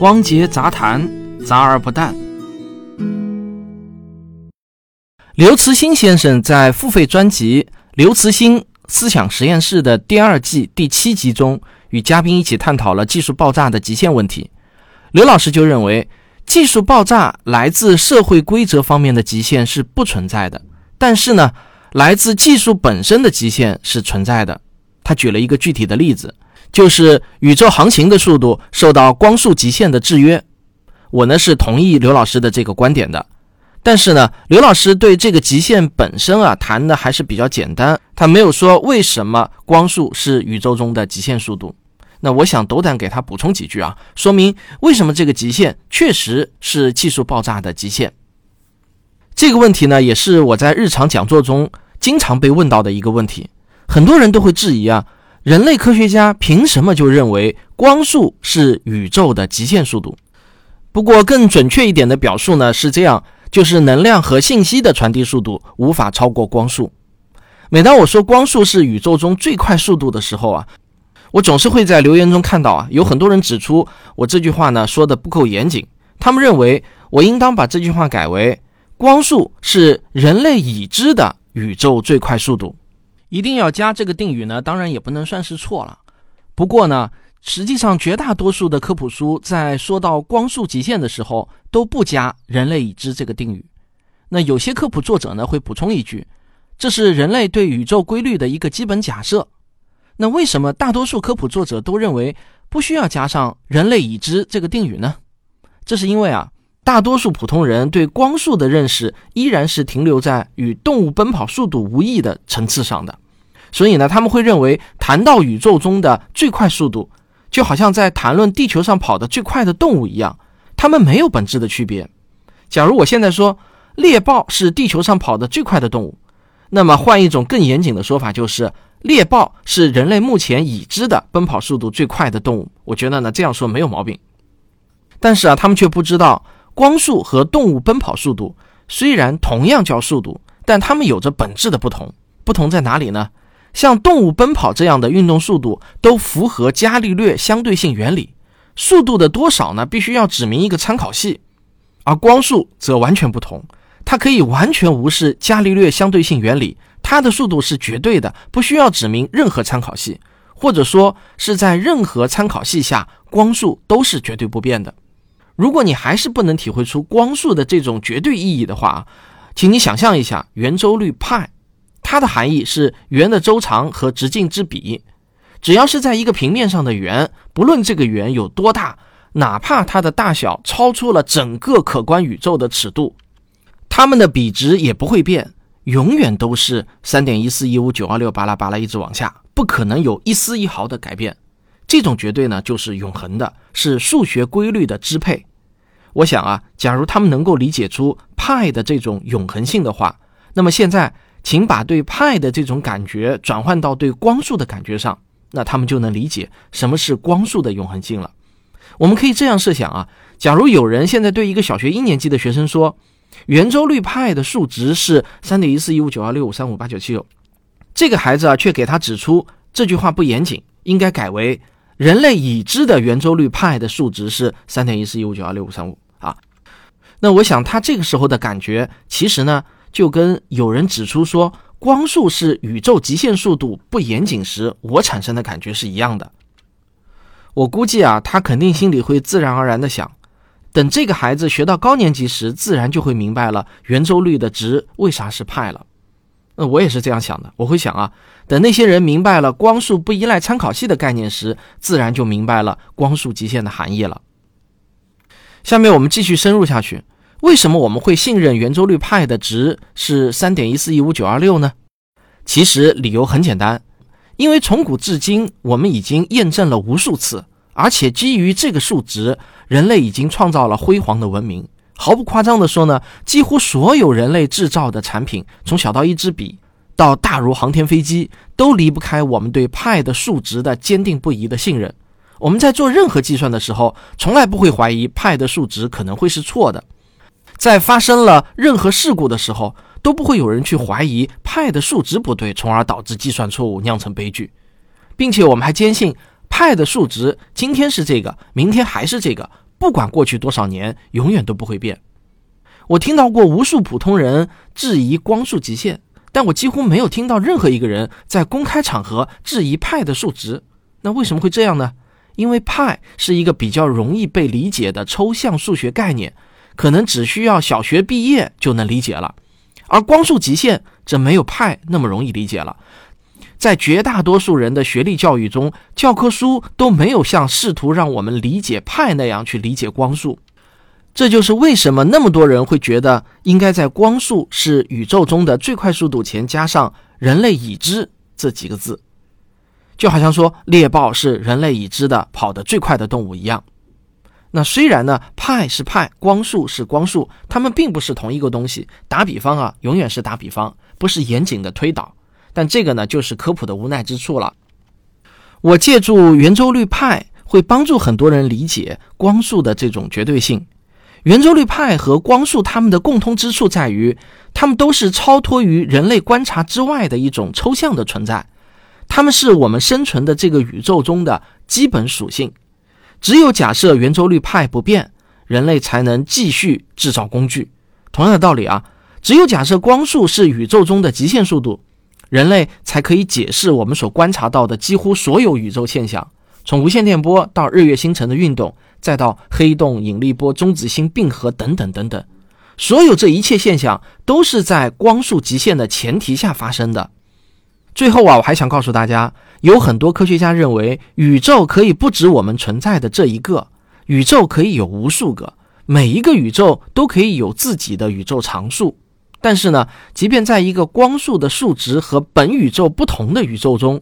汪杰杂谈，杂而不淡。刘慈欣先生在付费专辑《刘慈欣思想实验室》的第二季第七集中，与嘉宾一起探讨了技术爆炸的极限问题。刘老师就认为，技术爆炸来自社会规则方面的极限是不存在的，但是呢，来自技术本身的极限是存在的。他举了一个具体的例子。就是宇宙航行的速度受到光速极限的制约，我呢是同意刘老师的这个观点的，但是呢，刘老师对这个极限本身啊谈的还是比较简单，他没有说为什么光速是宇宙中的极限速度。那我想斗胆给他补充几句啊，说明为什么这个极限确实是技术爆炸的极限。这个问题呢，也是我在日常讲座中经常被问到的一个问题，很多人都会质疑啊。人类科学家凭什么就认为光速是宇宙的极限速度？不过更准确一点的表述呢是这样：就是能量和信息的传递速度无法超过光速。每当我说光速是宇宙中最快速度的时候啊，我总是会在留言中看到啊，有很多人指出我这句话呢说的不够严谨。他们认为我应当把这句话改为：光速是人类已知的宇宙最快速度。一定要加这个定语呢？当然也不能算是错了。不过呢，实际上绝大多数的科普书在说到光速极限的时候都不加“人类已知”这个定语。那有些科普作者呢会补充一句：“这是人类对宇宙规律的一个基本假设。”那为什么大多数科普作者都认为不需要加上“人类已知”这个定语呢？这是因为啊，大多数普通人对光速的认识依然是停留在与动物奔跑速度无异的层次上的。所以呢，他们会认为谈到宇宙中的最快速度，就好像在谈论地球上跑得最快的动物一样，它们没有本质的区别。假如我现在说猎豹是地球上跑得最快的动物，那么换一种更严谨的说法，就是猎豹是人类目前已知的奔跑速度最快的动物。我觉得呢，这样说没有毛病。但是啊，他们却不知道，光速和动物奔跑速度虽然同样叫速度，但它们有着本质的不同。不同在哪里呢？像动物奔跑这样的运动速度都符合伽利略相对性原理，速度的多少呢？必须要指明一个参考系，而光速则完全不同，它可以完全无视伽利略相对性原理，它的速度是绝对的，不需要指明任何参考系，或者说是在任何参考系下，光速都是绝对不变的。如果你还是不能体会出光速的这种绝对意义的话，请你想象一下圆周率派。它的含义是圆的周长和直径之比，只要是在一个平面上的圆，不论这个圆有多大，哪怕它的大小超出了整个可观宇宙的尺度，它们的比值也不会变，永远都是三点一四一五九二六巴拉巴拉一直往下，不可能有一丝一毫的改变。这种绝对呢，就是永恒的，是数学规律的支配。我想啊，假如他们能够理解出派的这种永恒性的话，那么现在。请把对派的这种感觉转换到对光速的感觉上，那他们就能理解什么是光速的永恒性了。我们可以这样设想啊，假如有人现在对一个小学一年级的学生说，圆周率派的数值是三点一四一五九二六五三五八九七九，这个孩子啊却给他指出这句话不严谨，应该改为人类已知的圆周率派的数值是三点一四一五九二六五三五啊。那我想他这个时候的感觉，其实呢。就跟有人指出说光速是宇宙极限速度不严谨时，我产生的感觉是一样的。我估计啊，他肯定心里会自然而然的想，等这个孩子学到高年级时，自然就会明白了圆周率的值为啥是派了。那我也是这样想的，我会想啊，等那些人明白了光速不依赖参考系的概念时，自然就明白了光速极限的含义了。下面我们继续深入下去。为什么我们会信任圆周率派的值是三点一四一五九二六呢？其实理由很简单，因为从古至今我们已经验证了无数次，而且基于这个数值，人类已经创造了辉煌的文明。毫不夸张地说呢，几乎所有人类制造的产品，从小到一支笔，到大如航天飞机，都离不开我们对派的数值的坚定不移的信任。我们在做任何计算的时候，从来不会怀疑派的数值可能会是错的。在发生了任何事故的时候，都不会有人去怀疑派的数值不对，从而导致计算错误酿成悲剧，并且我们还坚信派的数值今天是这个，明天还是这个，不管过去多少年，永远都不会变。我听到过无数普通人质疑光速极限，但我几乎没有听到任何一个人在公开场合质疑派的数值。那为什么会这样呢？因为派是一个比较容易被理解的抽象数学概念，可能只需要小学毕业就能理解了。而光速极限则没有派那么容易理解了。在绝大多数人的学历教育中，教科书都没有像试图让我们理解派那样去理解光速。这就是为什么那么多人会觉得应该在“光速是宇宙中的最快速度”前加上“人类已知”这几个字，就好像说猎豹是人类已知的跑得最快的动物一样。那虽然呢，派是派，光速是光速，它们并不是同一个东西。打比方啊，永远是打比方，不是严谨的推导。但这个呢，就是科普的无奈之处了。我借助圆周率派，会帮助很多人理解光速的这种绝对性。圆周率派和光速它们的共通之处在于，它们都是超脱于人类观察之外的一种抽象的存在。它们是我们生存的这个宇宙中的基本属性。只有假设圆周率派不变，人类才能继续制造工具。同样的道理啊，只有假设光速是宇宙中的极限速度，人类才可以解释我们所观察到的几乎所有宇宙现象，从无线电波到日月星辰的运动，再到黑洞、引力波、中子星并合等等等等。所有这一切现象都是在光速极限的前提下发生的。最后啊，我还想告诉大家。有很多科学家认为，宇宙可以不止我们存在的这一个，宇宙可以有无数个，每一个宇宙都可以有自己的宇宙常数。但是呢，即便在一个光速的数值和本宇宙不同的宇宙中，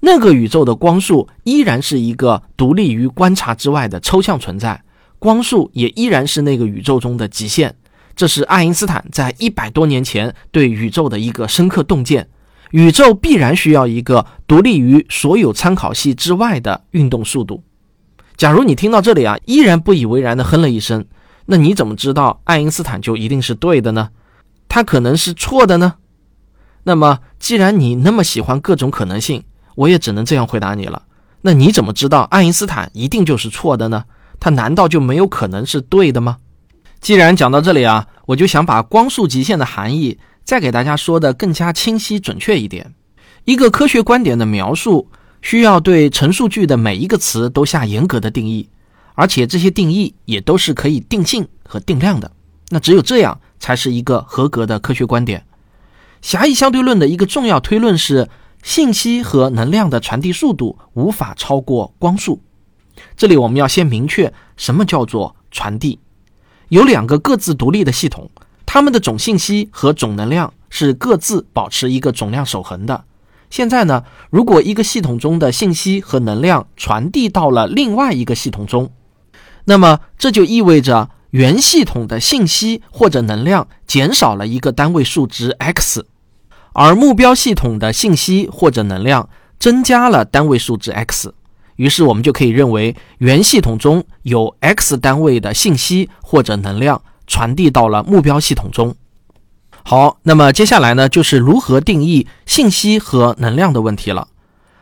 那个宇宙的光速依然是一个独立于观察之外的抽象存在，光速也依然是那个宇宙中的极限。这是爱因斯坦在一百多年前对宇宙的一个深刻洞见。宇宙必然需要一个独立于所有参考系之外的运动速度。假如你听到这里啊，依然不以为然的哼了一声，那你怎么知道爱因斯坦就一定是对的呢？他可能是错的呢？那么，既然你那么喜欢各种可能性，我也只能这样回答你了。那你怎么知道爱因斯坦一定就是错的呢？他难道就没有可能是对的吗？既然讲到这里啊，我就想把光速极限的含义。再给大家说的更加清晰准确一点，一个科学观点的描述需要对陈述句的每一个词都下严格的定义，而且这些定义也都是可以定性和定量的。那只有这样才是一个合格的科学观点。狭义相对论的一个重要推论是，信息和能量的传递速度无法超过光速。这里我们要先明确什么叫做传递。有两个各自独立的系统。它们的总信息和总能量是各自保持一个总量守恒的。现在呢，如果一个系统中的信息和能量传递到了另外一个系统中，那么这就意味着原系统的信息或者能量减少了一个单位数值 x，而目标系统的信息或者能量增加了单位数值 x。于是我们就可以认为原系统中有 x 单位的信息或者能量。传递到了目标系统中。好，那么接下来呢，就是如何定义信息和能量的问题了。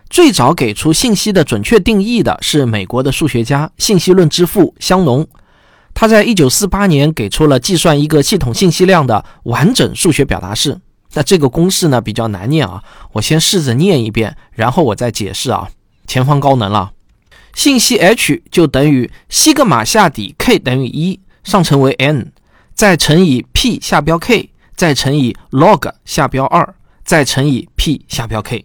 最早给出信息的准确定义的是美国的数学家、信息论之父香农。他在一九四八年给出了计算一个系统信息量的完整数学表达式。那这个公式呢比较难念啊，我先试着念一遍，然后我再解释啊。前方高能了，信息 h 就等于西格玛下底 k 等于一，上乘为 n。再乘以 p 下标 k，再乘以 log 下标二，再乘以 p 下标 k，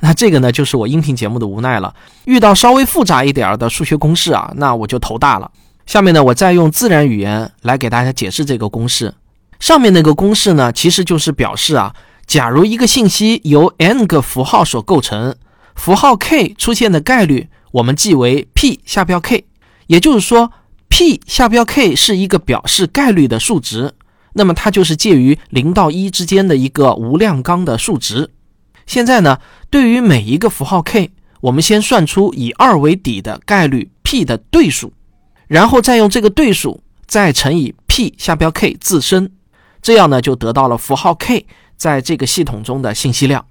那这个呢，就是我音频节目的无奈了。遇到稍微复杂一点的数学公式啊，那我就头大了。下面呢，我再用自然语言来给大家解释这个公式。上面那个公式呢，其实就是表示啊，假如一个信息由 n 个符号所构成，符号 k 出现的概率，我们记为 p 下标 k，也就是说。p 下标 k 是一个表示概率的数值，那么它就是介于零到一之间的一个无量纲的数值。现在呢，对于每一个符号 k，我们先算出以二为底的概率 p 的对数，然后再用这个对数再乘以 p 下标 k 自身，这样呢就得到了符号 k 在这个系统中的信息量。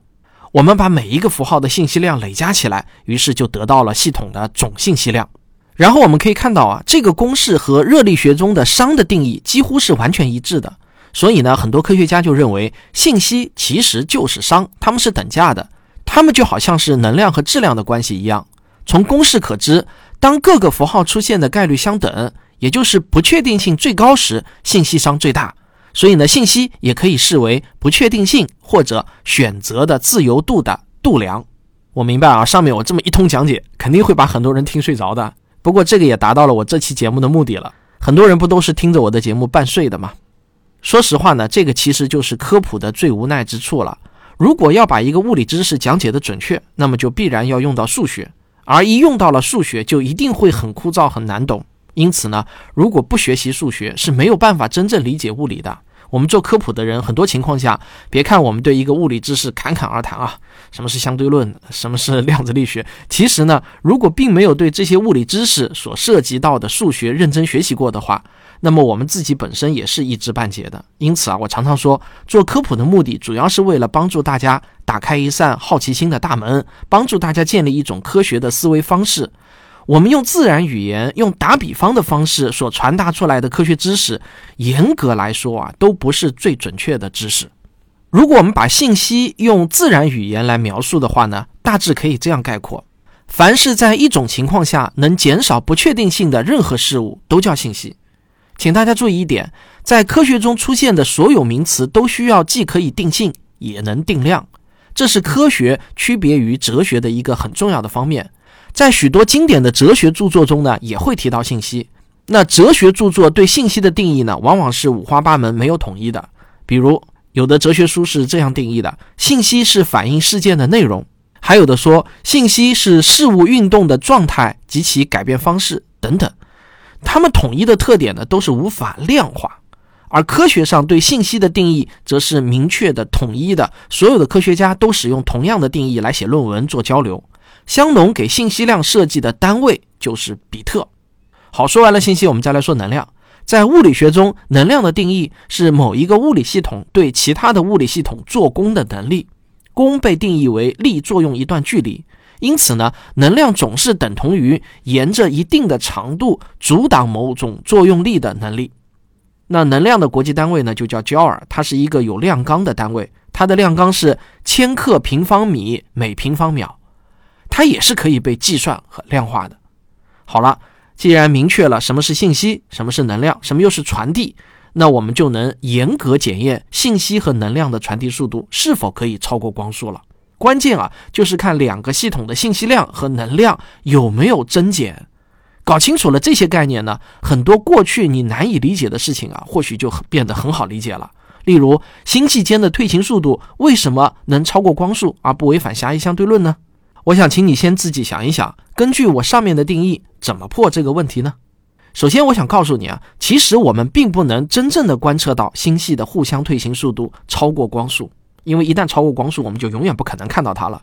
我们把每一个符号的信息量累加起来，于是就得到了系统的总信息量。然后我们可以看到啊，这个公式和热力学中的熵的定义几乎是完全一致的。所以呢，很多科学家就认为信息其实就是熵，它们是等价的，它们就好像是能量和质量的关系一样。从公式可知，当各个符号出现的概率相等，也就是不确定性最高时，信息熵最大。所以呢，信息也可以视为不确定性或者选择的自由度的度量。我明白啊，上面我这么一通讲解，肯定会把很多人听睡着的。不过这个也达到了我这期节目的目的了。很多人不都是听着我的节目半睡的吗？说实话呢，这个其实就是科普的最无奈之处了。如果要把一个物理知识讲解的准确，那么就必然要用到数学，而一用到了数学，就一定会很枯燥、很难懂。因此呢，如果不学习数学，是没有办法真正理解物理的。我们做科普的人，很多情况下，别看我们对一个物理知识侃侃而谈啊，什么是相对论，什么是量子力学，其实呢，如果并没有对这些物理知识所涉及到的数学认真学习过的话，那么我们自己本身也是一知半解的。因此啊，我常常说，做科普的目的主要是为了帮助大家打开一扇好奇心的大门，帮助大家建立一种科学的思维方式。我们用自然语言、用打比方的方式所传达出来的科学知识，严格来说啊，都不是最准确的知识。如果我们把信息用自然语言来描述的话呢，大致可以这样概括：凡是在一种情况下能减少不确定性的任何事物，都叫信息。请大家注意一点，在科学中出现的所有名词都需要既可以定性，也能定量，这是科学区别于哲学的一个很重要的方面。在许多经典的哲学著作中呢，也会提到信息。那哲学著作对信息的定义呢，往往是五花八门、没有统一的。比如，有的哲学书是这样定义的：信息是反映事件的内容；还有的说，信息是事物运动的状态及其改变方式等等。他们统一的特点呢，都是无法量化。而科学上对信息的定义，则是明确的、统一的，所有的科学家都使用同样的定义来写论文、做交流。香农给信息量设计的单位就是比特。好，说完了信息，我们再来说能量。在物理学中，能量的定义是某一个物理系统对其他的物理系统做功的能力。功被定义为力作用一段距离，因此呢，能量总是等同于沿着一定的长度阻挡某种作用力的能力。那能量的国际单位呢，就叫焦耳，它是一个有量纲的单位，它的量纲是千克平方米每平方秒。它也是可以被计算和量化的。好了，既然明确了什么是信息，什么是能量，什么又是传递，那我们就能严格检验信息和能量的传递速度是否可以超过光速了。关键啊，就是看两个系统的信息量和能量有没有增减。搞清楚了这些概念呢，很多过去你难以理解的事情啊，或许就变得很好理解了。例如，星系间的退行速度为什么能超过光速而不违反狭义相对论呢？我想请你先自己想一想，根据我上面的定义，怎么破这个问题呢？首先，我想告诉你啊，其实我们并不能真正的观测到星系的互相退行速度超过光速，因为一旦超过光速，我们就永远不可能看到它了。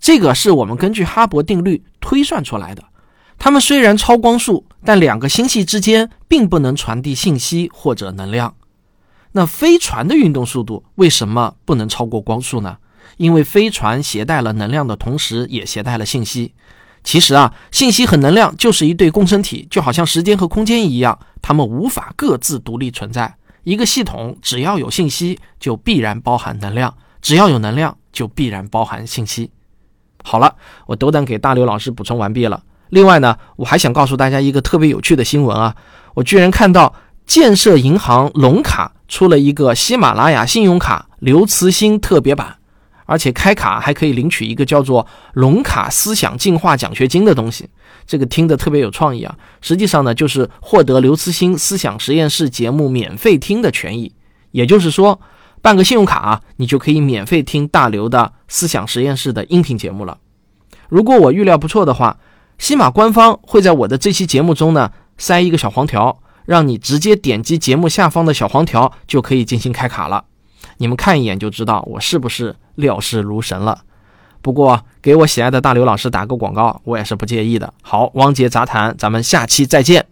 这个是我们根据哈勃定律推算出来的。它们虽然超光速，但两个星系之间并不能传递信息或者能量。那飞船的运动速度为什么不能超过光速呢？因为飞船携带了能量的同时，也携带了信息。其实啊，信息和能量就是一对共生体，就好像时间和空间一样，它们无法各自独立存在。一个系统只要有信息，就必然包含能量；只要有能量，就必然包含信息。好了，我斗胆给大刘老师补充完毕了。另外呢，我还想告诉大家一个特别有趣的新闻啊，我居然看到建设银行龙卡出了一个喜马拉雅信用卡刘慈欣特别版。而且开卡还可以领取一个叫做“龙卡思想进化奖学金”的东西，这个听得特别有创意啊！实际上呢，就是获得刘慈欣思想实验室节目免费听的权益。也就是说，办个信用卡，你就可以免费听大刘的思想实验室的音频节目了。如果我预料不错的话，西马官方会在我的这期节目中呢塞一个小黄条，让你直接点击节目下方的小黄条就可以进行开卡了。你们看一眼就知道我是不是料事如神了。不过给我喜爱的大刘老师打个广告，我也是不介意的。好，汪杰杂谈，咱们下期再见。